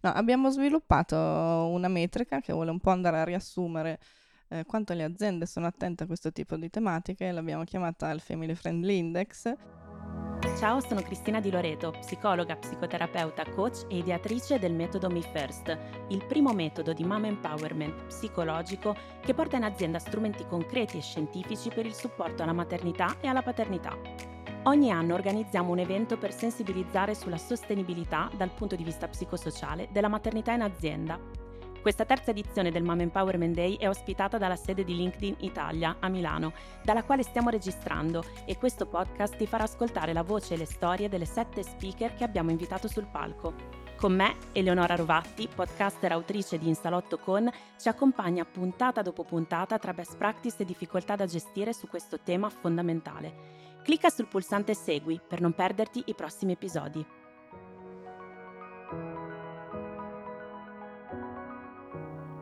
No, abbiamo sviluppato una metrica che vuole un po' andare a riassumere eh, quanto le aziende sono attente a questo tipo di tematiche, l'abbiamo chiamata il Family Friendly Index. Ciao, sono Cristina Di Loreto, psicologa, psicoterapeuta, coach e ideatrice del metodo Me First, il primo metodo di mama empowerment psicologico che porta in azienda strumenti concreti e scientifici per il supporto alla maternità e alla paternità. Ogni anno organizziamo un evento per sensibilizzare sulla sostenibilità dal punto di vista psicosociale della maternità in azienda. Questa terza edizione del Mom Empowerment Day è ospitata dalla sede di LinkedIn Italia a Milano, dalla quale stiamo registrando e questo podcast ti farà ascoltare la voce e le storie delle sette speaker che abbiamo invitato sul palco. Con me, Eleonora Rovatti, podcaster autrice di Insalotto Con, ci accompagna puntata dopo puntata tra best practice e difficoltà da gestire su questo tema fondamentale. Clicca sul pulsante Segui per non perderti i prossimi episodi.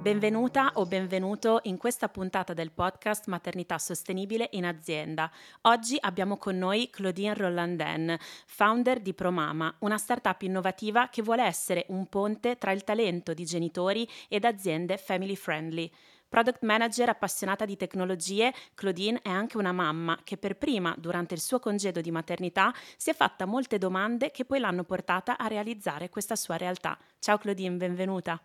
Benvenuta o benvenuto in questa puntata del podcast Maternità Sostenibile in azienda. Oggi abbiamo con noi Claudine Rollandin, founder di Promama, una startup innovativa che vuole essere un ponte tra il talento di genitori ed aziende family friendly. Product manager appassionata di tecnologie, Claudine è anche una mamma che per prima, durante il suo congedo di maternità, si è fatta molte domande che poi l'hanno portata a realizzare questa sua realtà. Ciao Claudine, benvenuta.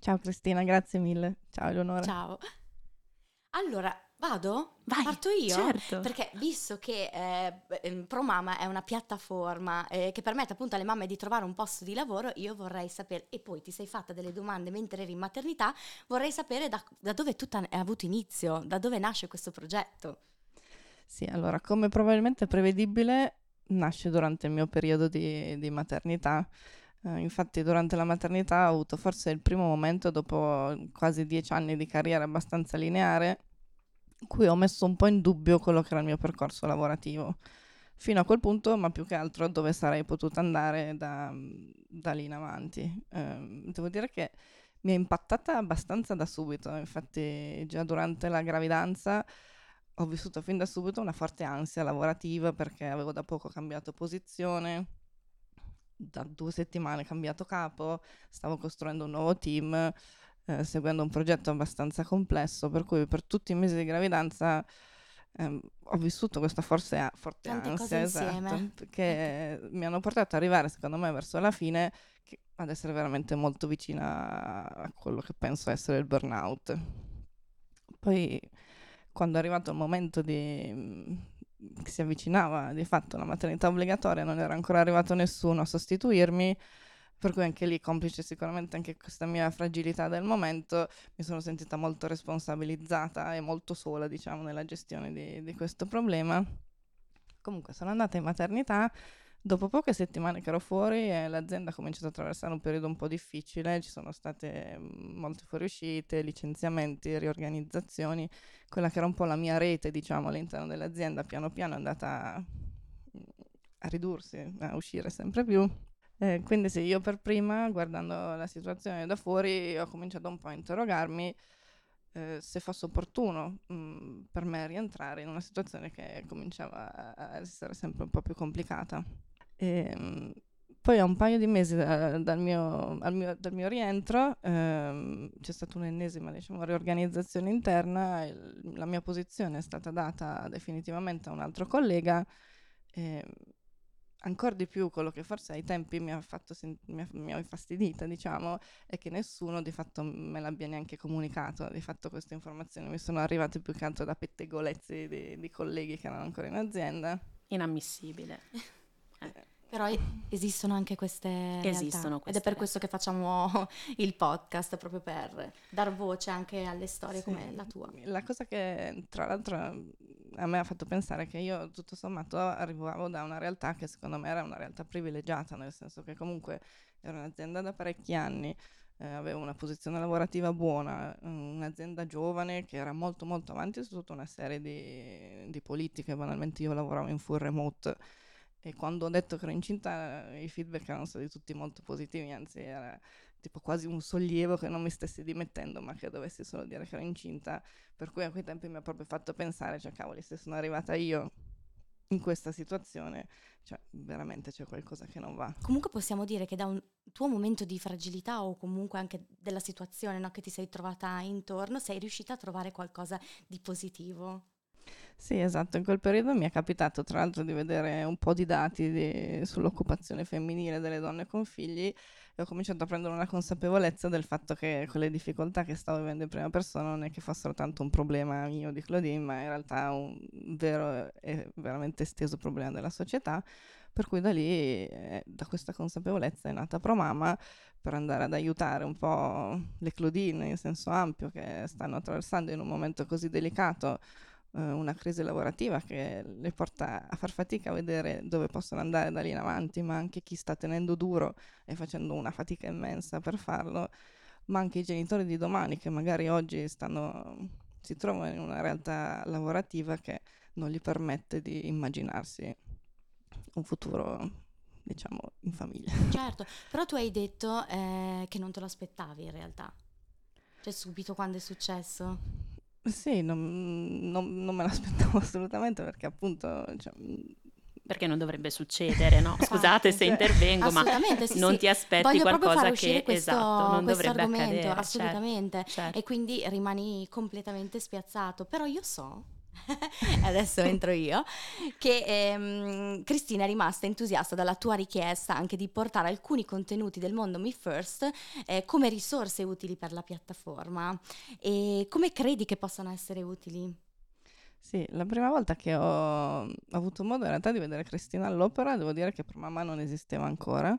Ciao Cristina, grazie mille. Ciao Eleonora. Ciao. Allora, Vado? Vai, Parto io? Certo. Perché visto che eh, ehm, ProMama è una piattaforma eh, che permette appunto alle mamme di trovare un posto di lavoro, io vorrei sapere, e poi ti sei fatta delle domande mentre eri in maternità, vorrei sapere da, da dove tutto ha avuto inizio, da dove nasce questo progetto. Sì, allora, come probabilmente prevedibile, nasce durante il mio periodo di, di maternità. Uh, infatti durante la maternità ho avuto forse il primo momento dopo quasi dieci anni di carriera abbastanza lineare cui ho messo un po' in dubbio quello che era il mio percorso lavorativo. Fino a quel punto, ma più che altro dove sarei potuta andare da, da lì in avanti. Eh, devo dire che mi è impattata abbastanza da subito, infatti già durante la gravidanza ho vissuto fin da subito una forte ansia lavorativa perché avevo da poco cambiato posizione, da due settimane cambiato capo, stavo costruendo un nuovo team eh, seguendo un progetto abbastanza complesso, per cui per tutti i mesi di gravidanza ehm, ho vissuto questa forse forte Tante ansia, esatto, che okay. mi hanno portato ad arrivare, secondo me, verso la fine ad essere veramente molto vicina a quello che penso essere il burnout. Poi, quando è arrivato il momento di, che si avvicinava di fatto la maternità obbligatoria, non era ancora arrivato nessuno a sostituirmi, per cui anche lì, complice sicuramente anche questa mia fragilità del momento, mi sono sentita molto responsabilizzata e molto sola, diciamo, nella gestione di, di questo problema. Comunque sono andata in maternità, dopo poche settimane che ero fuori eh, l'azienda ha cominciato a attraversare un periodo un po' difficile, ci sono state mm, molte fuoriuscite, licenziamenti, riorganizzazioni, quella che era un po' la mia rete, diciamo, all'interno dell'azienda, piano piano è andata a ridursi, a uscire sempre più eh, quindi sì, io per prima, guardando la situazione da fuori, ho cominciato un po' a interrogarmi eh, se fosse opportuno mh, mm, per me rientrare in una situazione che cominciava a essere sempre un po' più complicata. E, ehm, mh, poi a un paio di mesi da, dal, mio, mio, dal, mio, rientro ehm, c'è stata un'ennesima diciamo, riorganizzazione interna, il, la mia posizione è stata data definitivamente a un altro collega. E, ancora di più quello che forse ai tempi mi ha, fatto sen- mi, ha, mi ha infastidita, diciamo, è che nessuno di fatto me l'abbia neanche comunicato. Di fatto queste informazioni mi sono arrivate più che altro da pettegolezzi di, di colleghi che erano ancora in azienda. Inammissibile. Eh. Però esistono anche queste esistono queste ed è per questo che facciamo il podcast, proprio per dar voce anche alle storie sì. come la tua. La cosa che tra l'altro a me ha fatto pensare che io tutto sommato arrivavo da una realtà che secondo me era una realtà privilegiata, nel senso che comunque ero un'azienda da parecchi anni, eh, avevo una posizione lavorativa buona, un'azienda giovane che era molto molto avanti su tutta una serie di, di politiche, banalmente io lavoravo in full remote e quando ho detto che ero incinta i feedback erano stati tutti molto positivi, anzi era tipo quasi un sollievo che non mi stessi dimettendo, ma che dovessi solo dire che ero incinta, per cui a quei tempi mi ha proprio fatto pensare, cioè cavoli, se sono arrivata io in questa situazione cioè, veramente c'è qualcosa che non va. Comunque possiamo dire che da un tuo momento di fragilità o comunque anche della situazione no, che ti sei trovata intorno, sei riuscita a trovare qualcosa di positivo. Sì, esatto, in quel periodo mi è capitato tra l'altro di vedere un po' di dati di, sull'occupazione femminile delle donne con figli e ho cominciato a prendere una consapevolezza del fatto che quelle difficoltà che stavo vivendo in prima persona non è che fossero tanto un problema mio di Claudine, ma in realtà un vero e veramente esteso problema della società. Per cui da lì, eh, da questa consapevolezza è nata ProMama per andare ad aiutare un po' le Claudine in senso ampio che stanno attraversando in un momento così delicato eh, una crisi lavorativa che le porta a far fatica a vedere dove possono andare da lì in avanti, ma anche chi sta tenendo duro e facendo una fatica immensa per farlo, ma anche i genitori di domani che magari oggi stanno, si trovano in una realtà lavorativa che non gli permette di immaginarsi un futuro diciamo in famiglia. Certo, però tu hai detto eh, che non te lo aspettavi in realtà. Cioè subito quando è successo? Sì, non, non, non me l'aspettavo assolutamente perché appunto... Cioè, perché non dovrebbe succedere, no? Scusate se cioè, intervengo, ma sì, non sì. ti aspetti Voglio qualcosa che questo, esatto, non dovrebbe argomento, accadere. Certo, assolutamente. Certo, certo. E quindi rimani completamente spiazzato. Però io so adesso entro io, che ehm, Cristina è rimasta entusiasta dalla tua richiesta anche di portare alcuni contenuti del mondo Me First eh, come risorse utili per la piattaforma. E come credi che possano essere utili? Sì, la prima volta che ho avuto modo in realtà di vedere Cristina all'opera, devo dire che per mamma non esisteva ancora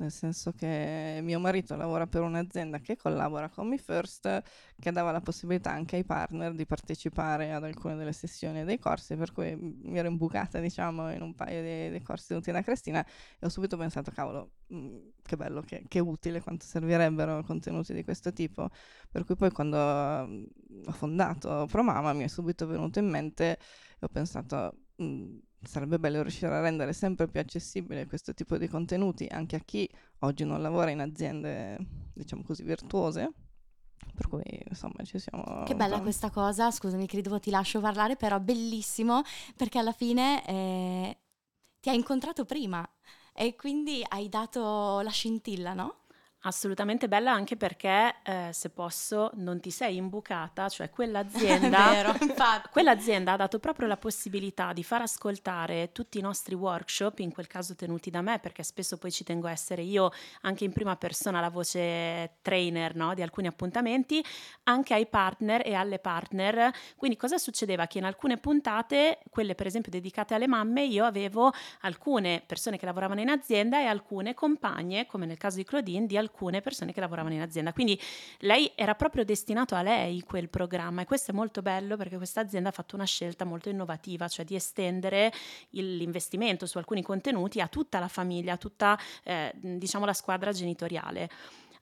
nel senso che mio marito lavora per un'azienda che collabora con Me First, che dava la possibilità anche ai partner di partecipare ad alcune delle sessioni e dei corsi, per cui mi ero imbucata, diciamo, in un paio dei, dei corsi tenuti da Cristina e ho subito pensato, cavolo, mh, mm, che bello, che, che, utile, quanto servirebbero contenuti di questo tipo. Per cui poi quando mm, ho fondato ProMama mi è subito venuto in mente e ho pensato... Mh, mm, sarebbe bello riuscire a rendere sempre più accessibile questo tipo di contenuti anche a chi oggi non lavora in aziende, diciamo così, virtuose. Per cui insomma ci siamo. Che bella questa cosa, scusami credo ti lascio parlare, però bellissimo perché alla fine eh, ti ha incontrato prima e quindi hai dato la scintilla, no? Assolutamente bella anche perché, eh, se posso, non ti sei imbucata, cioè quell'azienda, vero, quell'azienda ha dato proprio la possibilità di far ascoltare tutti i nostri workshop, in quel caso tenuti da me, perché spesso poi ci tengo a essere io anche in prima persona la voce trainer no, di alcuni appuntamenti, anche ai partner e alle partner. Quindi cosa succedeva? Che in alcune puntate, quelle per esempio dedicate alle mamme, io avevo alcune persone che lavoravano in azienda e alcune compagne, come nel caso di Claudine, di alcune alcune persone che lavoravano in azienda. Quindi lei era proprio destinato a lei quel programma e questo è molto bello perché questa azienda ha fatto una scelta molto innovativa, cioè di estendere il, l'investimento su alcuni contenuti a tutta la famiglia, a tutta eh, diciamo la squadra genitoriale.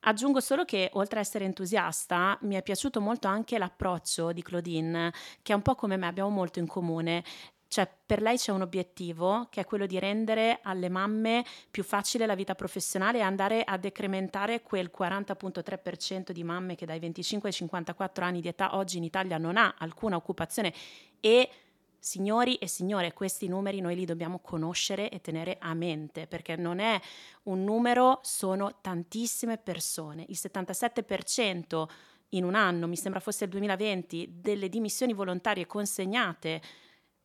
Aggiungo solo che oltre a essere entusiasta mi è piaciuto molto anche l'approccio di Claudine, che è un po' come me, abbiamo molto in comune. Cioè, per lei c'è un obiettivo che è quello di rendere alle mamme più facile la vita professionale e andare a decrementare quel 40.3% di mamme che dai 25 ai 54 anni di età oggi in Italia non ha alcuna occupazione e Signori e signore, questi numeri noi li dobbiamo conoscere e tenere a mente perché non è un numero, sono tantissime persone. Il 77% in un anno, mi sembra fosse il 2020, delle dimissioni volontarie consegnate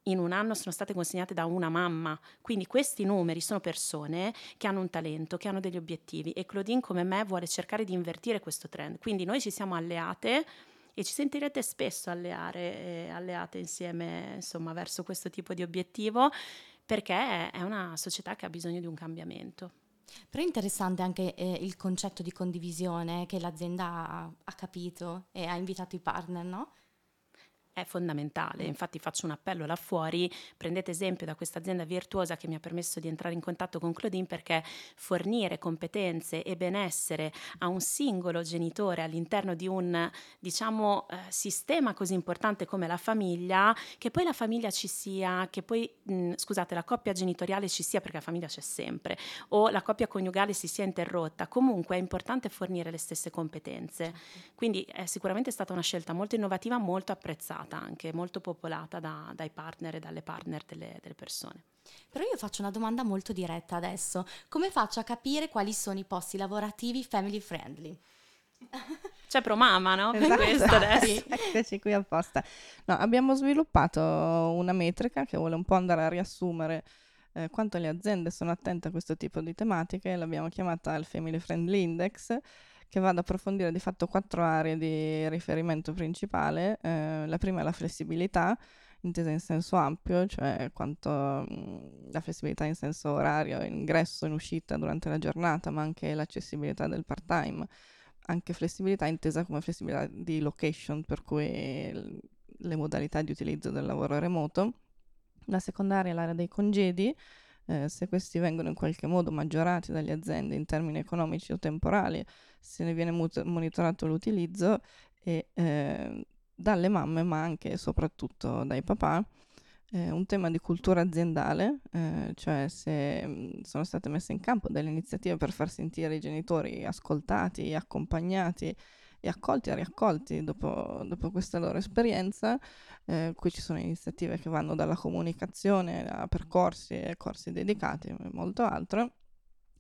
in un anno sono state consegnate da una mamma. Quindi questi numeri sono persone che hanno un talento, che hanno degli obiettivi e Claudine come me vuole cercare di invertire questo trend. Quindi noi ci siamo alleate e ci sentirete spesso alleare, eh, alleate insieme insomma, verso questo tipo di obiettivo perché è una società che ha bisogno di un cambiamento. Però è interessante anche eh, il concetto di condivisione che l'azienda ha, ha capito e ha invitato i partner, no? È fondamentale. Infatti faccio un appello là fuori, prendete esempio da questa azienda virtuosa che mi ha permesso di entrare in contatto con Claudine perché fornire competenze e benessere a un singolo genitore all'interno di un diciamo eh, sistema così importante come la famiglia, che poi la famiglia ci sia, che poi mh, scusate, la coppia genitoriale ci sia perché la famiglia c'è sempre o la coppia coniugale si sia interrotta, comunque è importante fornire le stesse competenze. Certo. Quindi è sicuramente stata una scelta molto innovativa, molto apprezzata popolata anche, molto popolata da, dai partner e dalle partner delle, delle persone. Però io faccio una domanda molto diretta adesso. Come faccio a capire quali sono i posti lavorativi family friendly? C'è Promama, no? Esatto. Per questo adesso. Eccoci qui apposta. No, abbiamo sviluppato una metrica che vuole un po' andare a riassumere eh, quanto le aziende sono attente a questo tipo di tematiche, l'abbiamo chiamata il Family Friendly Index, che va ad approfondire di fatto quattro aree di riferimento principale. Eh, la prima è la flessibilità, intesa in senso ampio, cioè quanto mh, la flessibilità in senso orario, ingresso in uscita durante la giornata, ma anche l'accessibilità del part-time anche flessibilità intesa come flessibilità di location, per cui le modalità di utilizzo del lavoro remoto. La secondaria è l'area dei congedi, eh, se questi vengono in qualche modo maggiorati dalle aziende in termini economici o temporali, se ne viene mut- monitorato l'utilizzo e eh, dalle mamme, ma anche e soprattutto dai papà eh, un tema di cultura aziendale, eh, cioè se mh, sono state messe in campo delle iniziative per far sentire i genitori ascoltati, accompagnati e accolti e riaccolti dopo, dopo questa loro esperienza. Eh, qui ci sono iniziative che vanno dalla comunicazione a percorsi e corsi dedicati e molto altro.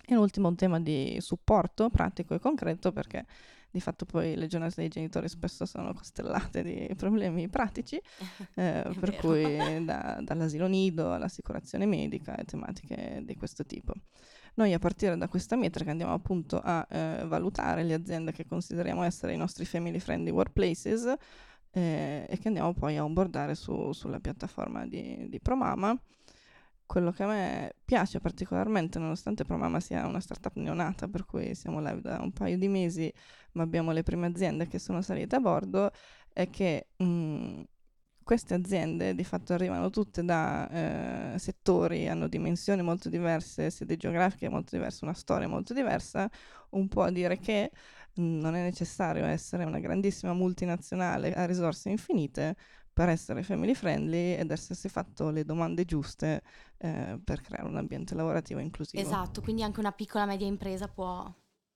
E l'ultimo un tema di supporto pratico e concreto perché di fatto poi le giornate dei genitori spesso sono costellate di problemi pratici, eh, per vero. cui da- dall'asilo nido all'assicurazione medica e tematiche di questo tipo. Noi a partire da questa metrica andiamo appunto a eh, valutare le aziende che consideriamo essere i nostri family friendly workplaces eh, e che andiamo poi a onboardare su- sulla piattaforma di, di Promama. Quello che a me piace particolarmente, nonostante Promama sia una startup neonata, per cui siamo live da un paio di mesi, ma abbiamo le prime aziende che sono salite a bordo, è che mh, queste aziende di fatto arrivano tutte da eh, settori, hanno dimensioni molto diverse, sedi geografiche molto diverse, una storia molto diversa, un po' a dire che mh, non è necessario essere una grandissima multinazionale a risorse infinite per essere family friendly ed essersi fatto le domande giuste eh, per creare un ambiente lavorativo inclusivo. Esatto, quindi anche una piccola media impresa può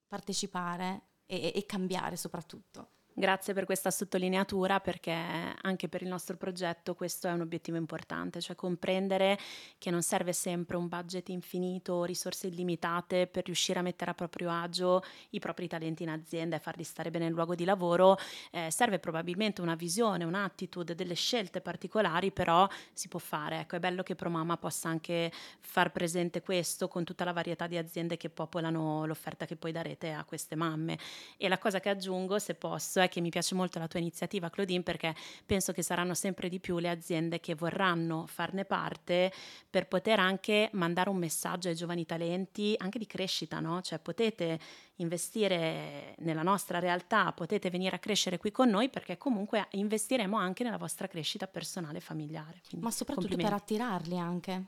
partecipare e, e cambiare soprattutto. Grazie per questa sottolineatura perché anche per il nostro progetto questo è un obiettivo importante, cioè comprendere che non serve sempre un budget infinito risorse illimitate per riuscire a mettere a proprio agio i propri talenti in azienda e farli stare bene nel luogo di lavoro, eh, serve probabilmente una visione, un'attitude, delle scelte particolari, però si può fare. Ecco, è bello che ProMama possa anche far presente questo con tutta la varietà di aziende che popolano l'offerta che poi darete a queste mamme. E la cosa che aggiungo, se posso, è che mi piace molto la tua iniziativa, Claudine, perché penso che saranno sempre di più le aziende che vorranno farne parte per poter anche mandare un messaggio ai giovani talenti, anche di crescita, no? Cioè potete investire nella nostra realtà, potete venire a crescere qui con noi perché comunque investiremo anche nella vostra crescita personale e familiare. Quindi Ma soprattutto per attirarli anche.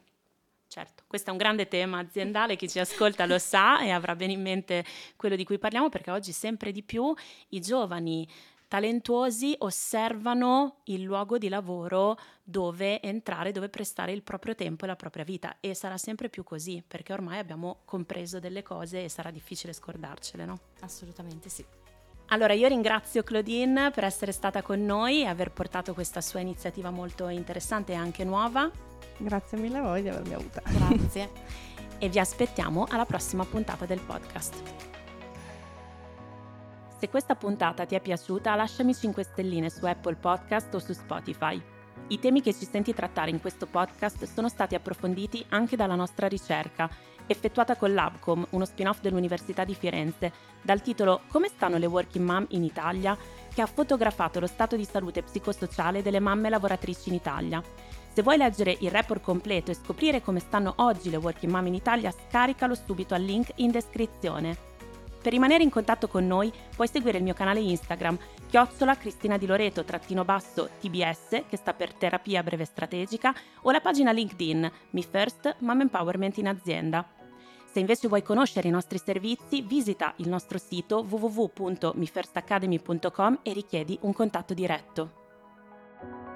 Certo, questo è un grande tema aziendale, chi ci ascolta lo sa e avrà bene in mente quello di cui parliamo perché oggi sempre di più i giovani talentuosi osservano il luogo di lavoro dove entrare, dove prestare il proprio tempo e la propria vita e sarà sempre più così perché ormai abbiamo compreso delle cose e sarà difficile scordarcele, no? Assolutamente sì. Allora io ringrazio Claudine per essere stata con noi e aver portato questa sua iniziativa molto interessante e anche nuova Grazie mille a voi di avermi avuta. Grazie. e vi aspettiamo alla prossima puntata del podcast. Se questa puntata ti è piaciuta, lasciami 5 stelline su Apple Podcast o su Spotify. I temi che ci senti trattare in questo podcast sono stati approfonditi anche dalla nostra ricerca, effettuata con l'Abcom, uno spin-off dell'Università di Firenze, dal titolo Come stanno le working mom in Italia?, che ha fotografato lo stato di salute psicosociale delle mamme lavoratrici in Italia. Se vuoi leggere il report completo e scoprire come stanno oggi le working mom in Italia, scaricalo subito al link in descrizione. Per rimanere in contatto con noi puoi seguire il mio canale Instagram, chiocciola Cristina Di Loreto trattino basso TBS, che sta per terapia breve strategica, o la pagina LinkedIn Me First Mom Empowerment in azienda. Se invece vuoi conoscere i nostri servizi, visita il nostro sito www.mifirstacademy.com e richiedi un contatto diretto.